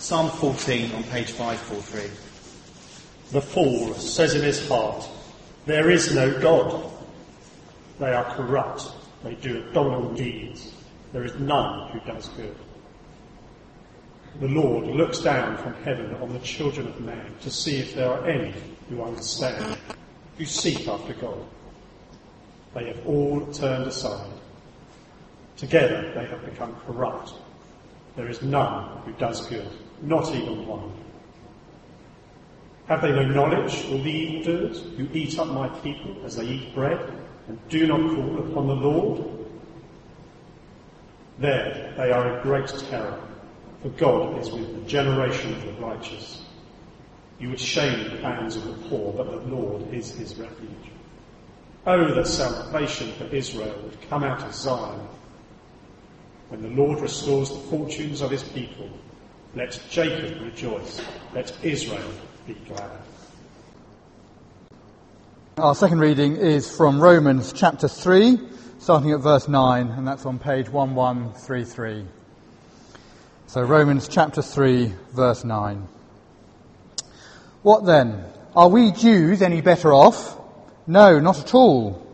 Psalm 14 on page 543. The fool says in his heart, There is no God. They are corrupt. They do abominable deeds. There is none who does good. The Lord looks down from heaven on the children of man to see if there are any who understand, who seek after God. They have all turned aside. Together they have become corrupt. There is none who does good, not even one. Have they no knowledge, all the evildoers, who eat up my people as they eat bread, and do not call upon the Lord? There they are in great terror, for God is with the generation of the righteous. You would shame the plans of the poor, but the Lord is his refuge. Oh, that salvation for Israel would come out of Zion. When the Lord restores the fortunes of his people, let Jacob rejoice, let Israel be glad. Our second reading is from Romans chapter 3, starting at verse 9, and that's on page 1133. So, Romans chapter 3, verse 9. What then? Are we Jews any better off? No, not at all.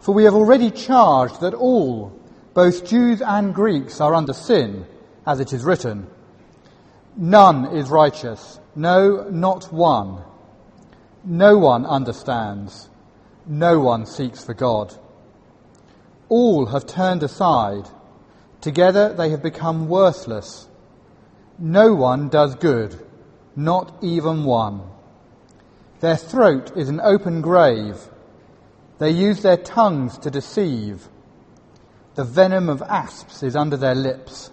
For we have already charged that all, both Jews and Greeks, are under sin, as it is written. None is righteous, no, not one. No one understands, no one seeks for God. All have turned aside, together they have become worthless. No one does good, not even one. Their throat is an open grave. They use their tongues to deceive. The venom of asps is under their lips.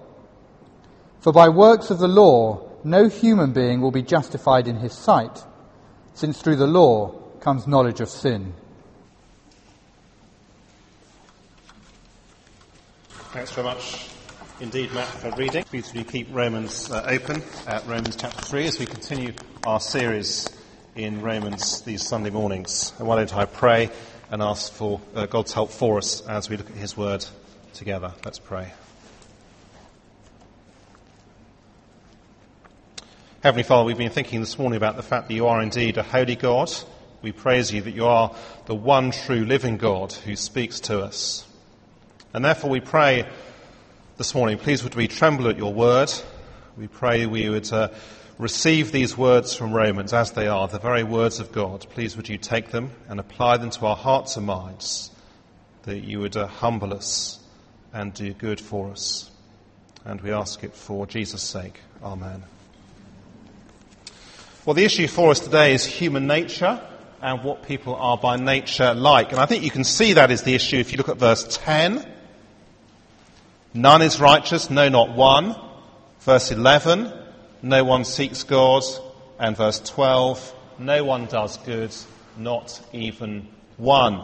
For by works of the law, no human being will be justified in his sight, since through the law comes knowledge of sin. Thanks very much indeed, Matt, for reading. Please you keep Romans uh, open at Romans chapter 3 as we continue our series in Romans these Sunday mornings. And why don't I pray and ask for uh, God's help for us as we look at His Word together. Let's pray. Heavenly Father, we've been thinking this morning about the fact that you are indeed a holy God. We praise you that you are the one true living God who speaks to us. And therefore we pray this morning, please would we tremble at your word. We pray we would uh, receive these words from Romans as they are, the very words of God. Please would you take them and apply them to our hearts and minds, that you would uh, humble us and do good for us. And we ask it for Jesus' sake. Amen. Well, the issue for us today is human nature and what people are by nature like. And I think you can see that is the issue if you look at verse 10. None is righteous, no, not one. Verse 11, no one seeks God. And verse 12, no one does good, not even one.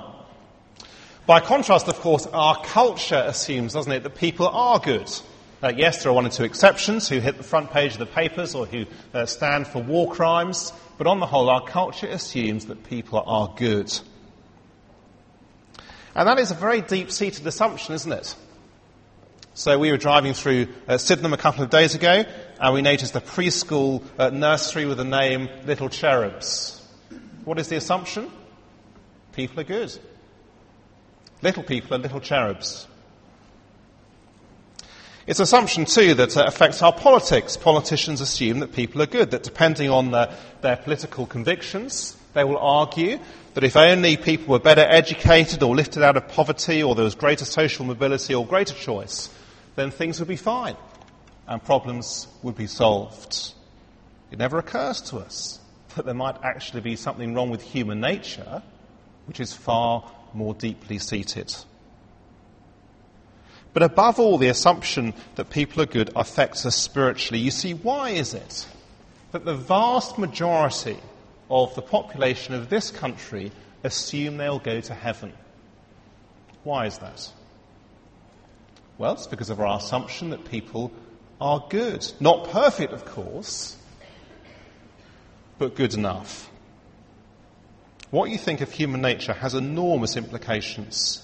By contrast, of course, our culture assumes, doesn't it, that people are good. Uh, yes, there are one or two exceptions who hit the front page of the papers or who uh, stand for war crimes, but on the whole, our culture assumes that people are good. And that is a very deep seated assumption, isn't it? So we were driving through uh, Sydenham a couple of days ago, and we noticed a preschool uh, nursery with the name Little Cherubs. What is the assumption? People are good. Little people are little cherubs. It's an assumption, too, that uh, affects our politics. Politicians assume that people are good, that depending on the, their political convictions, they will argue that if only people were better educated or lifted out of poverty or there was greater social mobility or greater choice, then things would be fine and problems would be solved. It never occurs to us that there might actually be something wrong with human nature which is far more deeply seated. But above all, the assumption that people are good affects us spiritually. You see, why is it that the vast majority of the population of this country assume they'll go to heaven. Why is that? Well, it's because of our assumption that people are good. Not perfect, of course, but good enough. What you think of human nature has enormous implications.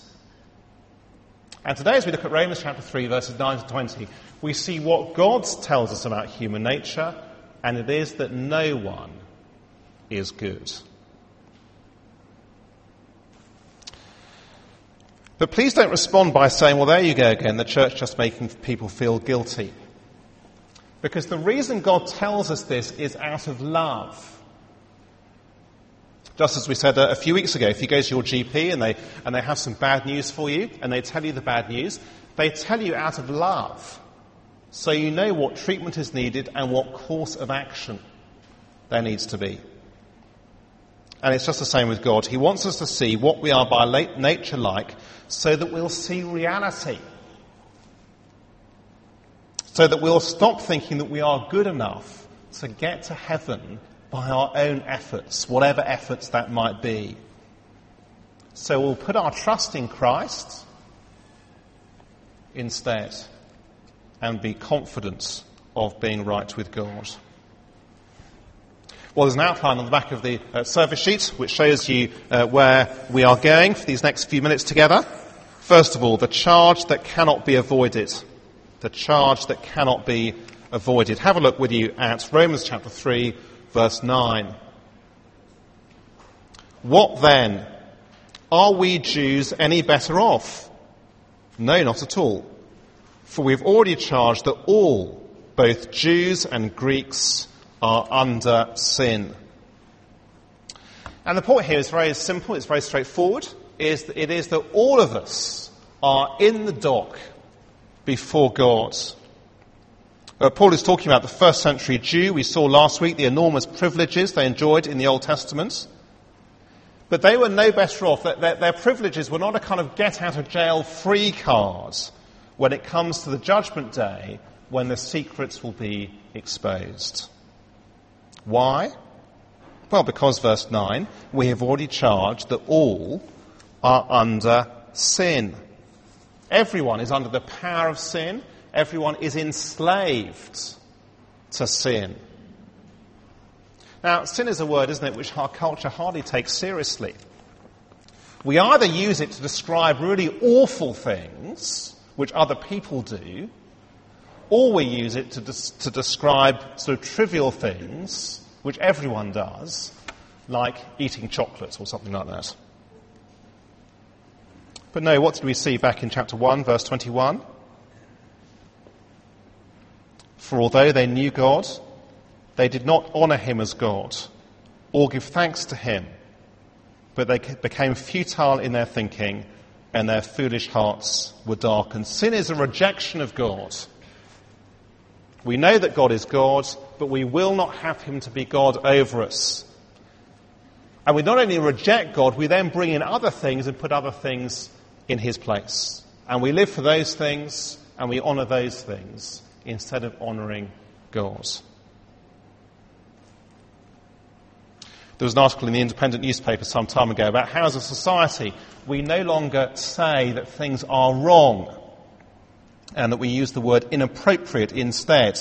And today, as we look at Romans chapter 3, verses 9 to 20, we see what God tells us about human nature, and it is that no one is good. But please don't respond by saying, well, there you go again, the church just making people feel guilty. Because the reason God tells us this is out of love. Just as we said a, a, few weeks ago, if you go to your GP and they, and they have some bad news for you, and they tell you the bad news, they tell you out of love. So you know what treatment is needed and what course of action there needs to be. And it's just the same with God. He wants us to see what we are by nature like so that we'll see reality. So that we'll stop thinking that we are good enough to get to heaven by our own efforts, whatever efforts that might be. So we'll put our trust in Christ instead and be confident of being right with God. Well, there's an outline on the back of the uh, service sheet which shows you uh, where we are going for these next few minutes together. First of all, the charge that cannot be avoided. The charge that cannot be avoided. Have a look with you at Romans chapter 3, verse 9. What then? Are we Jews any better off? No, not at all. For we've already charged that all, both Jews and Greeks, are under sin. And the point here is very simple, it's very straightforward. Is that it is that all of us are in the dock before God. Uh, Paul is talking about the first century Jew. We saw last week the enormous privileges they enjoyed in the Old Testament. But they were no better off. Their, their privileges were not a kind of get out of jail free card when it comes to the judgment day when the secrets will be exposed. Why? Well, because verse 9, we have already charged that all are under sin. Everyone is under the power of sin. Everyone is enslaved to sin. Now, sin is a word, isn't it, which our culture hardly takes seriously. We either use it to describe really awful things, which other people do, or we use it to, des- to describe sort of trivial things, which everyone does, like eating chocolates or something like that. But no, what did we see back in chapter 1, verse 21? For although they knew God, they did not honour him as God or give thanks to him, but they became futile in their thinking and their foolish hearts were darkened. Sin is a rejection of God. We know that God is God, but we will not have him to be God over us. And we not only reject God, we then bring in other things and put other things in his place. And we live for those things and we honour those things instead of honouring God. There was an article in the Independent newspaper some time ago about how, as a society, we no longer say that things are wrong and that we use the word inappropriate instead.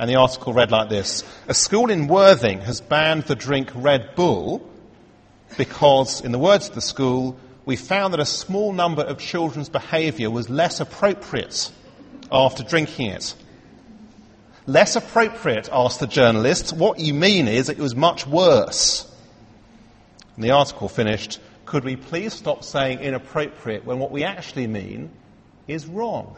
And the article read like this A school in Worthing has banned the drink Red Bull because, in the words of the school, we found that a small number of children's behaviour was less appropriate after drinking it. Less appropriate, asked the journalist. What you mean is it was much worse. And the article finished Could we please stop saying inappropriate when what we actually mean is wrong?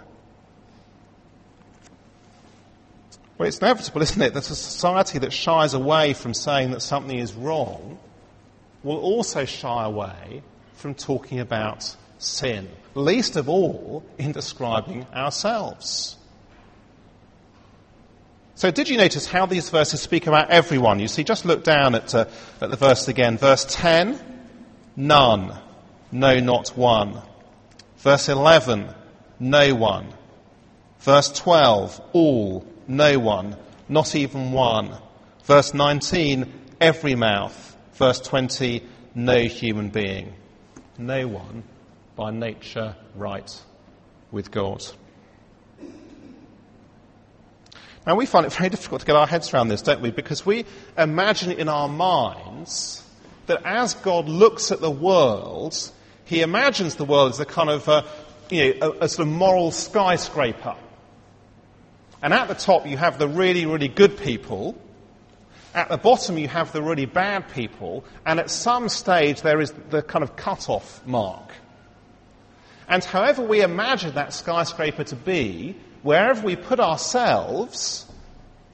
Well, it's inevitable, isn't it, that a society that shies away from saying that something is wrong will also shy away from talking about sin, least of all in describing ourselves. So, did you notice how these verses speak about everyone? You see, just look down at, uh, at the verse again. Verse 10, none, no, not one. Verse 11, no one. Verse 12, all, no one, not even one. Verse 19, every mouth. Verse 20, no human being. No one by nature right with God. Now, we find it very difficult to get our heads around this, don't we? Because we imagine in our minds that as God looks at the world, he imagines the world as a kind of, uh, you know, a, a sort of moral skyscraper. And at the top, you have the really, really good people. At the bottom, you have the really bad people. And at some stage, there is the kind of cut-off mark. And however we imagine that skyscraper to be, wherever we put ourselves,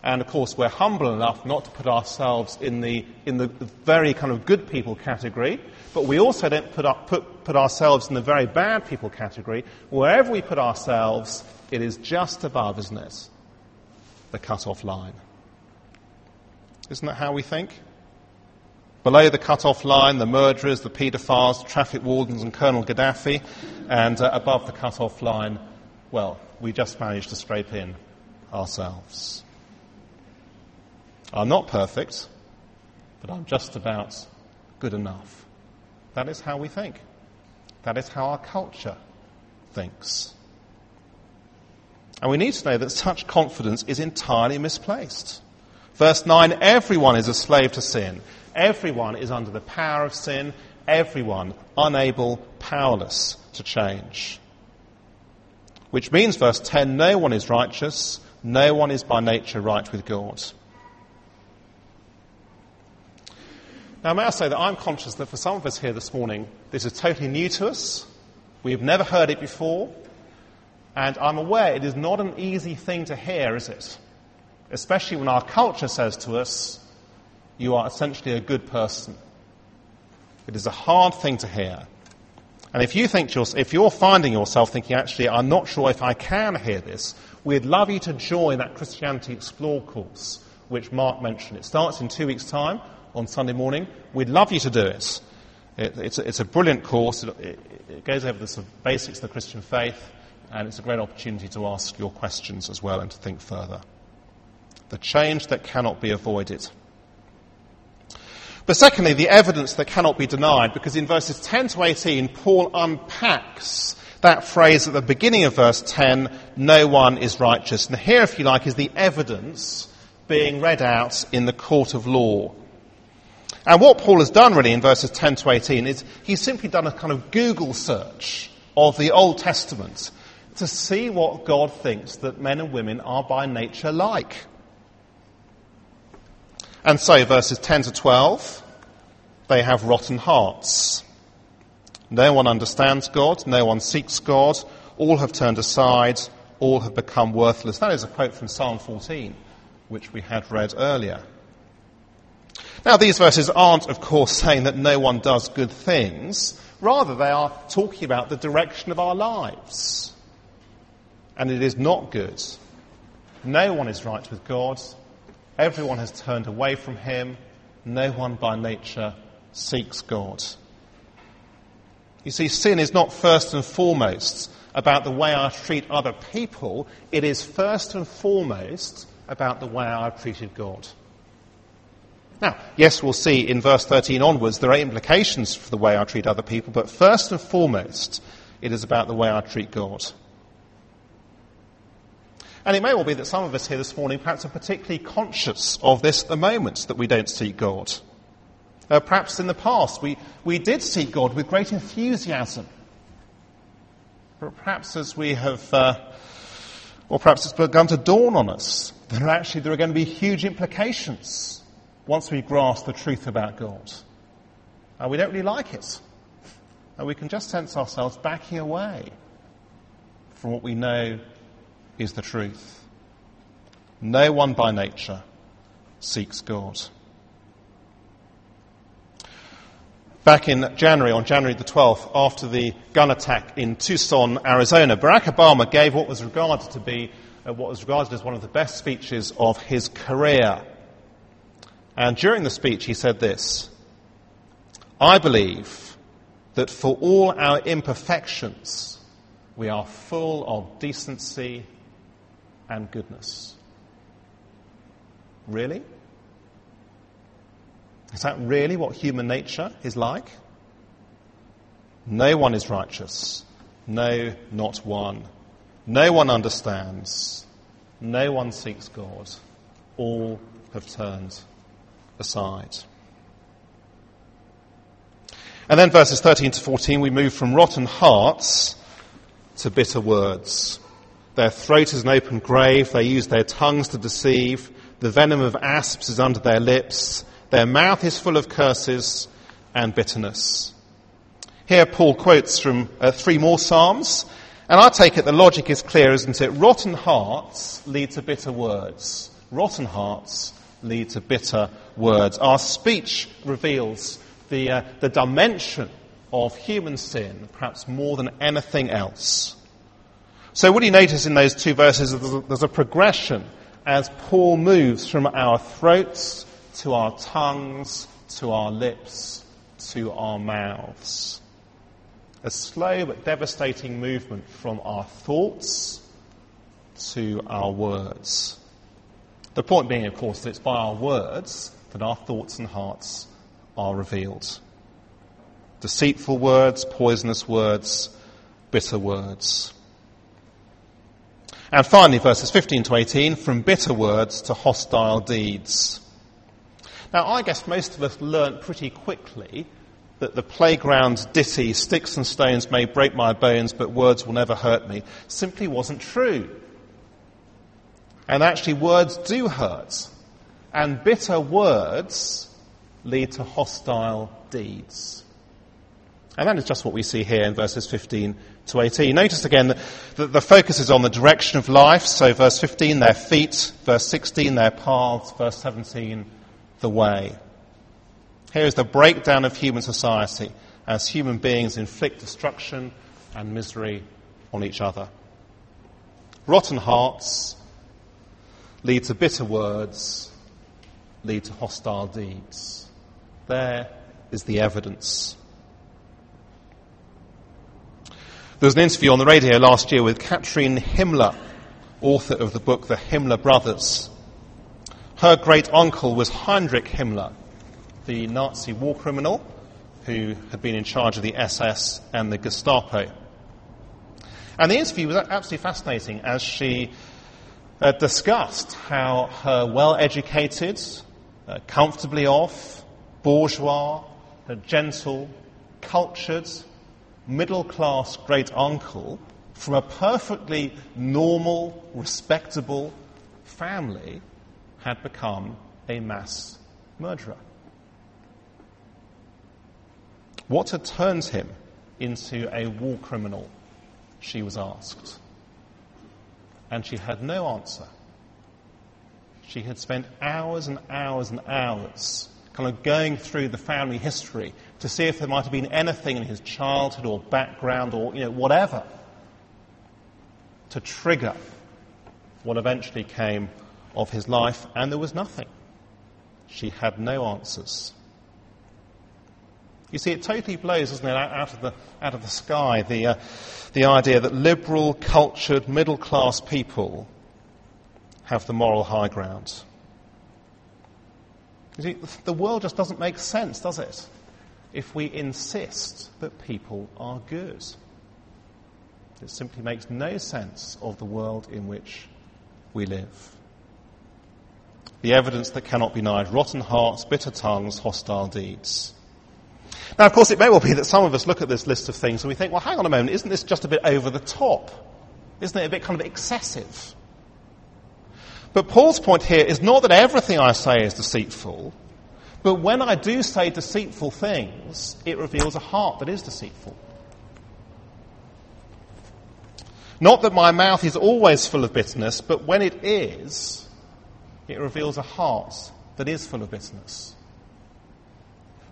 and of course we're humble enough not to put ourselves in the, in the very kind of good people category, but we also don't put, up, put, put ourselves in the very bad people category. Wherever we put ourselves, it is just above, isn't it? The cut-off line. Isn't that how we think? Below the cut-off line, the murderers, the paedophiles, traffic wardens, and Colonel Gaddafi, and uh, above the cut-off line, well, we just managed to scrape in ourselves. I'm not perfect, but I'm just about good enough. That is how we think. That is how our culture thinks. And we need to know that such confidence is entirely misplaced. Verse 9 everyone is a slave to sin. Everyone is under the power of sin. Everyone unable, powerless to change. Which means, verse 10, no one is righteous, no one is by nature right with God. Now, may I say that I'm conscious that for some of us here this morning, this is totally new to us. We've never heard it before. And I'm aware it is not an easy thing to hear, is it? Especially when our culture says to us, you are essentially a good person. It is a hard thing to hear. And if you think you're, if you're finding yourself thinking, actually, I'm not sure if I can hear this, we'd love you to join that Christianity Explore course, which Mark mentioned. It starts in two weeks' time on Sunday morning. We'd love you to do it. it it's, a, it's, a, brilliant course. It, it, it goes over the sort of basics of the Christian faith, and it's a great opportunity to ask your questions as well and to think further. The change that cannot be avoided. But secondly, the evidence that cannot be denied, because in verses 10 to 18, Paul unpacks that phrase at the beginning of verse 10, no one is righteous. And here, if you like, is the evidence being read out in the court of law. And what Paul has done really in verses 10 to 18 is he's simply done a kind of Google search of the Old Testament to see what God thinks that men and women are by nature like. And so, verses 10 to 12, they have rotten hearts. No one understands God, no one seeks God, all have turned aside, all have become worthless. That is a quote from Psalm 14, which we had read earlier. Now, these verses aren't, of course, saying that no one does good things. Rather, they are talking about the direction of our lives. And it is not good. No one is right with God. Everyone has turned away from him. No one by nature seeks God. You see, sin is not first and foremost about the way I treat other people. It is first and foremost about the way I've treated God. Now, yes, we'll see in verse 13 onwards there are implications for the way I treat other people, but first and foremost, it is about the way I treat God. And it may well be that some of us here this morning perhaps are particularly conscious of this at the moment, that we don't seek God. Uh, perhaps in the past we, we did seek God with great enthusiasm. But perhaps as we have, uh, or perhaps it's begun to dawn on us that actually there are going to be huge implications once we grasp the truth about God. Uh, we don't really like it. And we can just sense ourselves backing away from what we know is the truth. No one by nature seeks God. Back in January, on January the 12th, after the gun attack in Tucson, Arizona, Barack Obama gave what was regarded to be uh, what was regarded as one of the best speeches of his career. And during the speech, he said this I believe that for all our imperfections, we are full of decency and goodness. Really? Is that really what human nature is like? No one is righteous. No, not one. No one understands. No one seeks God. All have turned aside. And then verses 13 to 14, we move from rotten hearts to bitter words. Their throat is an open grave. They use their tongues to deceive. The venom of asps is under their lips. Their mouth is full of curses and bitterness. Here Paul quotes from uh, three more Psalms, and I take it the logic is clear, isn't it? Rotten hearts lead to bitter words. Rotten hearts lead to bitter words. Our speech reveals the, uh, the dimension of human sin, perhaps more than anything else. So, what you notice in those two verses? There's a progression as Paul moves from our throats to our tongues to our lips to our mouths. A slow but devastating movement from our thoughts to our words. The point being, of course, that it's by our words that our thoughts and hearts are revealed. Deceitful words, poisonous words, bitter words. And finally, verses 15 to 18, from bitter words to hostile deeds. Now, I guess most of us learnt pretty quickly that the playground ditty, sticks and stones may break my bones, but words will never hurt me, simply wasn't true. And actually, words do hurt. And bitter words lead to hostile deeds. And that is just what we see here in verses 15 to 18. Notice again that the focus is on the direction of life. So, verse 15, their feet. Verse 16, their paths. Verse 17, the way. Here is the breakdown of human society as human beings inflict destruction and misery on each other. Rotten hearts lead to bitter words, lead to hostile deeds. There is the evidence. There was an interview on the radio last year with Kathrin Himmler, author of the book The Himmler Brothers. Her great uncle was Heinrich Himmler, the Nazi war criminal who had been in charge of the SS and the Gestapo. And the interview was absolutely fascinating as she uh, discussed how her well educated, uh, comfortably off, bourgeois, gentle, cultured, middle class great uncle from a perfectly normal, respectable family had become a mass murderer. What had turned him into a war criminal? She was asked. And she had no answer. She had spent hours and hours and hours kind of going through the family history to see if there might have been anything in his childhood or background or you know, whatever to trigger what eventually came of his life, and there was nothing. She had no answers. You see, it totally blows, doesn't it, out of the, out of the sky, the, uh, the idea that liberal, cultured, middle class people have the moral high ground. You see, the world just doesn't make sense, does it? If we insist that people are good. It simply makes no sense of the world in which we live. The evidence that cannot be denied rotten hearts, bitter tongues, hostile deeds. Now, of course, it may well be that some of us look at this list of things and we think, well, hang on a moment, isn't this just a bit over the top? Isn't it a bit kind of excessive? But Paul's point here is not that everything I say is deceitful, but when I do say deceitful things, it reveals a heart that is deceitful. Not that my mouth is always full of bitterness, but when it is, it reveals a heart that is full of bitterness.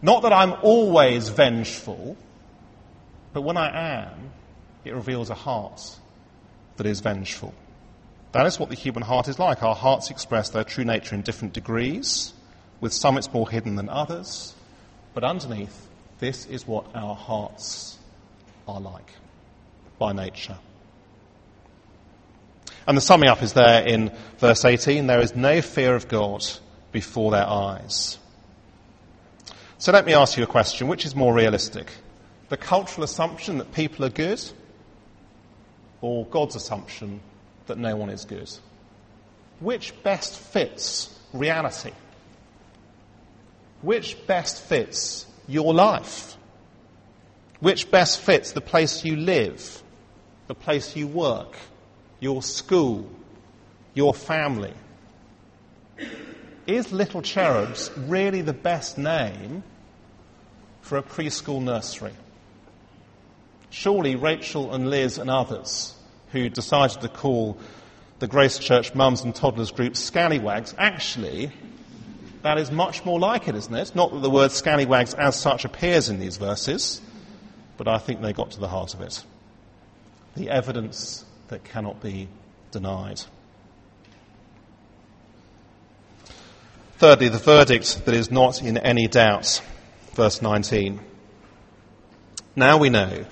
Not that I'm always vengeful, but when I am, it reveals a heart that is vengeful. That is what the human heart is like. Our hearts express their true nature in different degrees. With some, it's more hidden than others. But underneath, this is what our hearts are like by nature. And the summing up is there in verse 18 there is no fear of God before their eyes. So let me ask you a question. Which is more realistic? The cultural assumption that people are good or God's assumption that no one is good? Which best fits reality? Which best fits your life? Which best fits the place you live, the place you work, your school, your family? Is Little Cherubs really the best name for a preschool nursery? Surely Rachel and Liz and others who decided to call the Grace Church Mums and Toddlers group scallywags, actually, that is much more like it, isn't it? Not that the word scallywags as such appears in these verses, but I think they got to the heart of it. The evidence that cannot be denied. Thirdly, the verdict that is not in any doubt. Verse 19. Now we know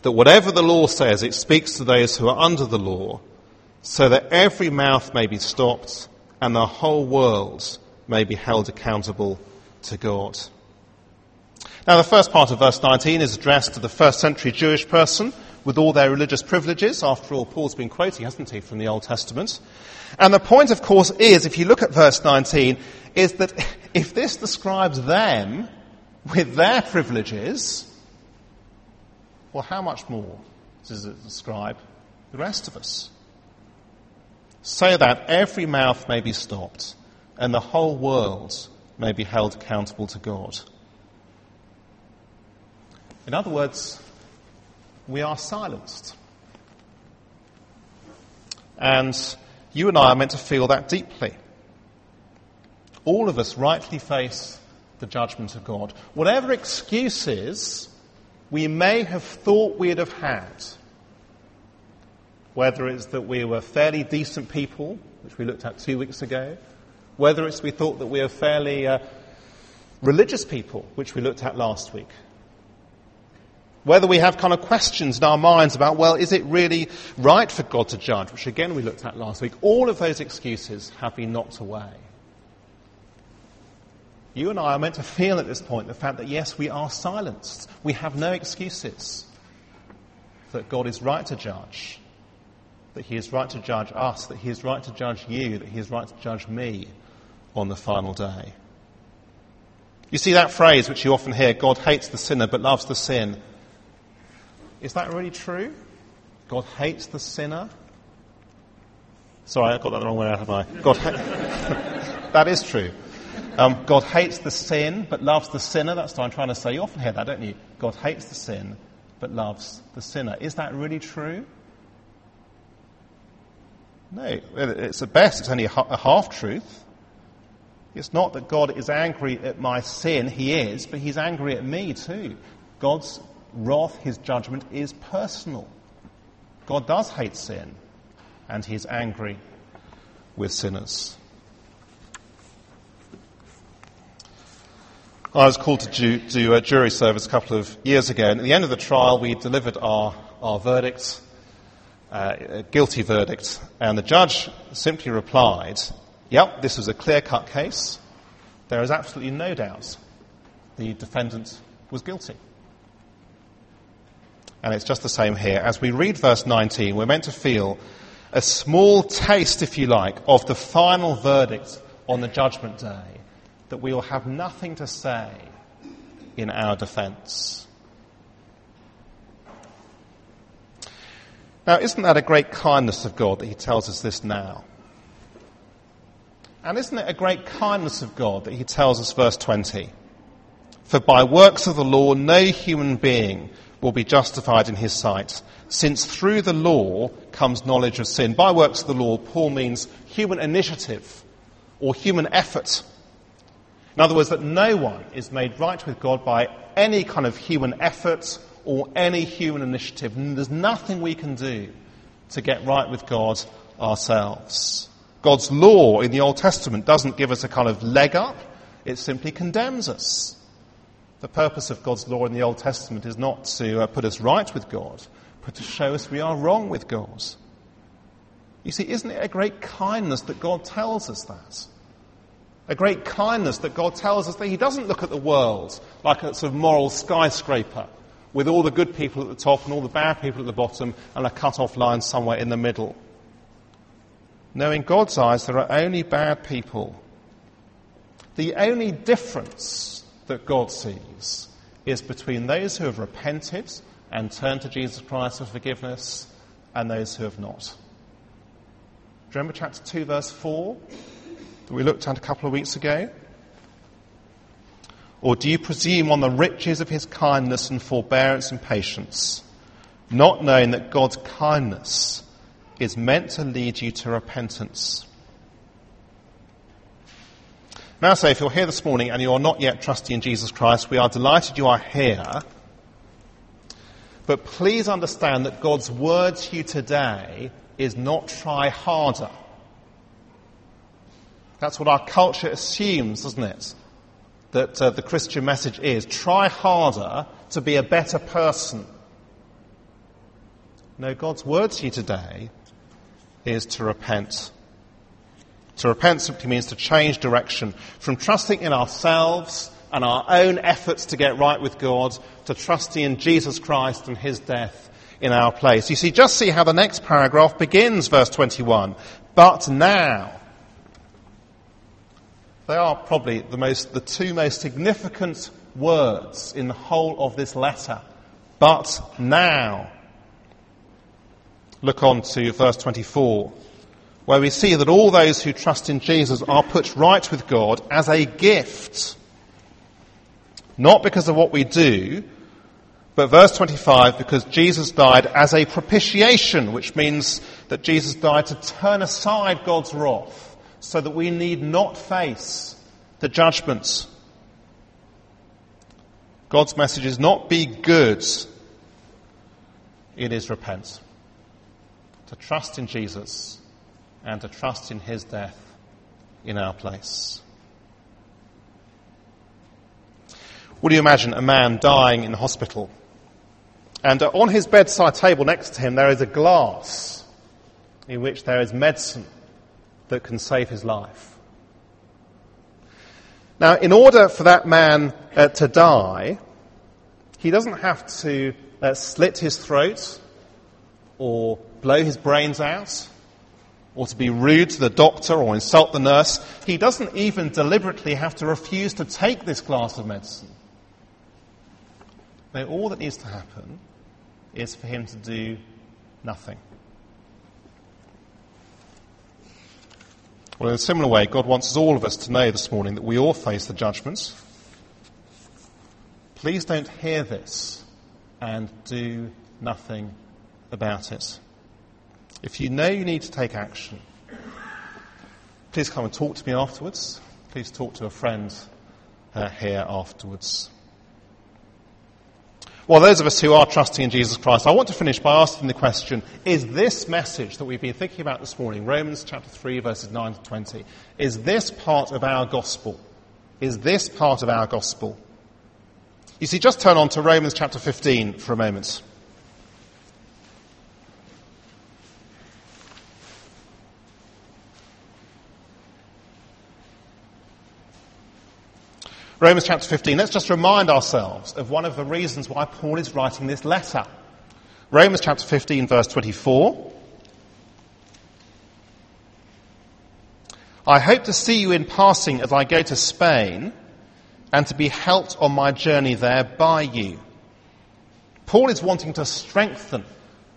that whatever the law says, it speaks to those who are under the law, so that every mouth may be stopped and the whole world may be held accountable to God. Now, the first part of verse 19 is addressed to the first century Jewish person with all their religious privileges. After all, Paul's been quoting, hasn't he, from the Old Testament? And the point, of course, is, if you look at verse 19, is that if this describes them with their privileges, well, how much more does it describe the rest of us? So that every mouth may be stopped and the whole world may be held accountable to God. In other words, we are silenced. And you and I are meant to feel that deeply. All of us rightly face the judgment of God. Whatever excuses we may have thought we'd have had, whether it's that we were fairly decent people, which we looked at two weeks ago, whether it's we thought that we are fairly uh, religious people, which we looked at last week, whether we have kind of questions in our minds about, well, is it really right for God to judge, which again we looked at last week, all of those excuses have been knocked away. You and I are meant to feel at this point the fact that yes, we are silenced. We have no excuses. That God is right to judge. That He is right to judge us. That He is right to judge you. That He is right to judge me on the final day. You see that phrase which you often hear, God hates the sinner but loves the sin. Is that really true? God hates the sinner? Sorry, I got that the wrong way out of my. God ha- that is true. Um, God hates the sin but loves the sinner. That's what I'm trying to say. You often hear that, don't you? God hates the sin but loves the sinner. Is that really true? No. It's at best, it's only a half truth. It's not that God is angry at my sin. He is, but He's angry at me too. God's wrath, His judgment is personal. God does hate sin, and He's angry with sinners. I was called to do, do, a jury service a couple of years ago, and at the end of the trial, we delivered our, our verdict, uh, a guilty verdict, and the judge simply replied, Yep, this was a clear cut case. There is absolutely no doubt the defendant was guilty. And it's just the same here. As we read verse 19, we're meant to feel a small taste, if you like, of the final verdict on the judgment day that we will have nothing to say in our defense. Now, isn't that a great kindness of God that He tells us this now? And isn't it a great kindness of God that He tells us, verse 20? For by works of the law, no human being will be justified in His sight, since through the law comes knowledge of sin. By works of the law, Paul means human initiative or human effort in other words, that no one is made right with God by any kind of human effort or any human initiative. There's nothing we can do to get right with God ourselves. God's law in the Old Testament doesn't give us a kind of leg up, it simply condemns us. The purpose of God's law in the Old Testament is not to uh, put us right with God, but to show us we are wrong with God. You see, isn't it a great kindness that God tells us that? A great kindness that God tells us that He doesn't look at the world like a sort of moral skyscraper with all the good people at the top and all the bad people at the bottom and a cut off line somewhere in the middle. No, in God's eyes, there are only bad people. The only difference that God sees is between those who have repented and turned to Jesus Christ for forgiveness and those who have not. Do you Remember chapter 2, verse 4 that we looked at a couple of weeks ago? Or do you presume on the riches of his kindness and forbearance and patience, not knowing that God's kindness is meant to lead you to repentance? Now, so if you're here this morning and you are not yet trusting in Jesus Christ, we are delighted you are here. But please understand that God's word to you today is not try harder. That's what our culture assumes, doesn't it? That uh, the Christian message is try harder to be a better person. No, God's word to you today is to repent. To repent simply means to change direction from trusting in ourselves and our own efforts to get right with God to trusting in Jesus Christ and his death in our place. You see, just see how the next paragraph begins, verse 21. But now. They are probably the, most, the two most significant words in the whole of this letter. But now. Look on to verse 24, where we see that all those who trust in Jesus are put right with God as a gift. Not because of what we do, but verse 25, because Jesus died as a propitiation, which means that Jesus died to turn aside God's wrath so that we need not face the judgments. God's message is not be good, it is repent. To trust in Jesus and to trust in his death in our place. Would you imagine a man dying in hospital and uh, on his bedside table next to him, there is a glass in which there is medicine that can save his life. Now, in order for that man uh, to die, he doesn't have to uh, slit his throat or blow his brains out or to be rude to the doctor or insult the nurse. He doesn't even deliberately have to refuse to take this glass of medicine. Now, all that needs to happen is for him to do nothing. Well, in a similar way, God wants all of us to know this morning that we all face the judgments. Please don't hear this and do nothing about it. If you know you need to take action, please come and talk to me afterwards. Please talk to a friend uh, here afterwards. Well, those of us who are trusting in Jesus Christ, I want to finish by asking the question, is this message that we've been thinking about this morning, Romans chapter 3 verses 9 to 20, is this part of our gospel? Is this part of our gospel? You see, just turn on to Romans chapter 15 for a moment. Romans chapter 15, let's just remind ourselves of one of the reasons why Paul is writing this letter. Romans chapter 15, verse 24. I hope to see you in passing as I go to Spain and to be helped on my journey there by you. Paul is wanting to strengthen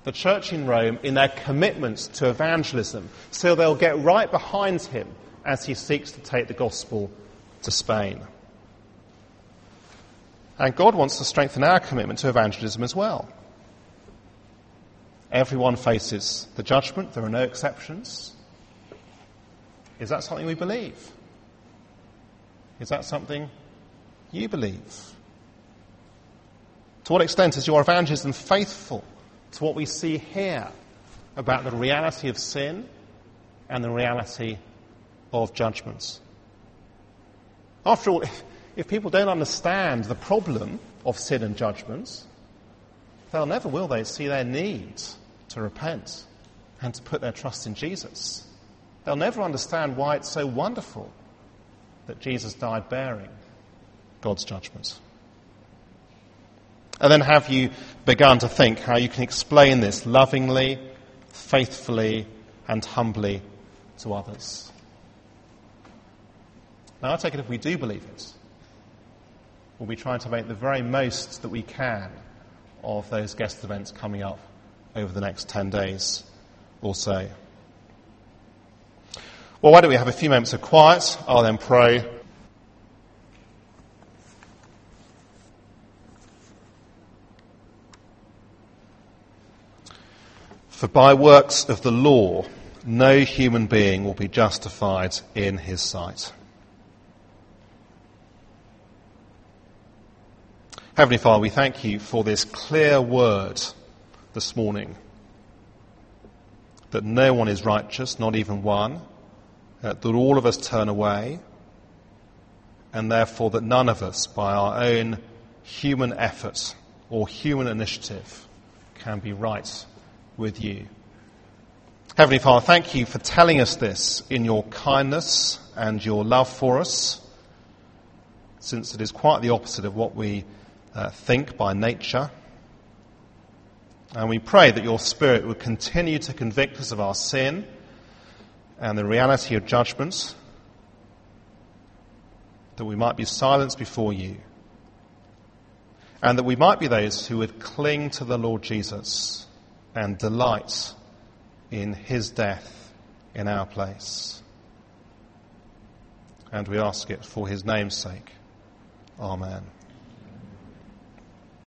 the church in Rome in their commitments to evangelism so they'll get right behind him as he seeks to take the gospel to Spain. And God wants to strengthen our commitment to evangelism as well. Everyone faces the judgment, there are no exceptions. Is that something we believe? Is that something you believe? To what extent is your evangelism faithful to what we see here about the reality of sin and the reality of judgments? After all, people don't understand the problem of sin and judgments, they'll never, will they, see their need to repent and to put their trust in Jesus. They'll never understand why it's so wonderful that Jesus died bearing God's judgment? And then have you begun to think how you can explain this lovingly, faithfully, and humbly to others? Now, I take it if we do believe it, we'll be trying to make the very most that we can of those guest events coming up over the next 10 days or so. Well, why don't we have a few moments of quiet? I'll then pray. For by works of the law, no human being will be justified in his sight. Heavenly Father, we thank you for this clear word this morning that no one is righteous, not even one, uh, that all of us turn away, and therefore that none of us, by our own human effort or human initiative, can be right with you. Heavenly Father, thank you for telling us this in your kindness and your love for us, since it is quite the opposite of what we uh, think by nature. And we pray that your Spirit would continue to convict us of our sin and the reality of judgment, that we might be silenced before you, and that we might be those who would cling to the Lord Jesus and delight in his death in our place. And we ask it for his name's sake. Amen.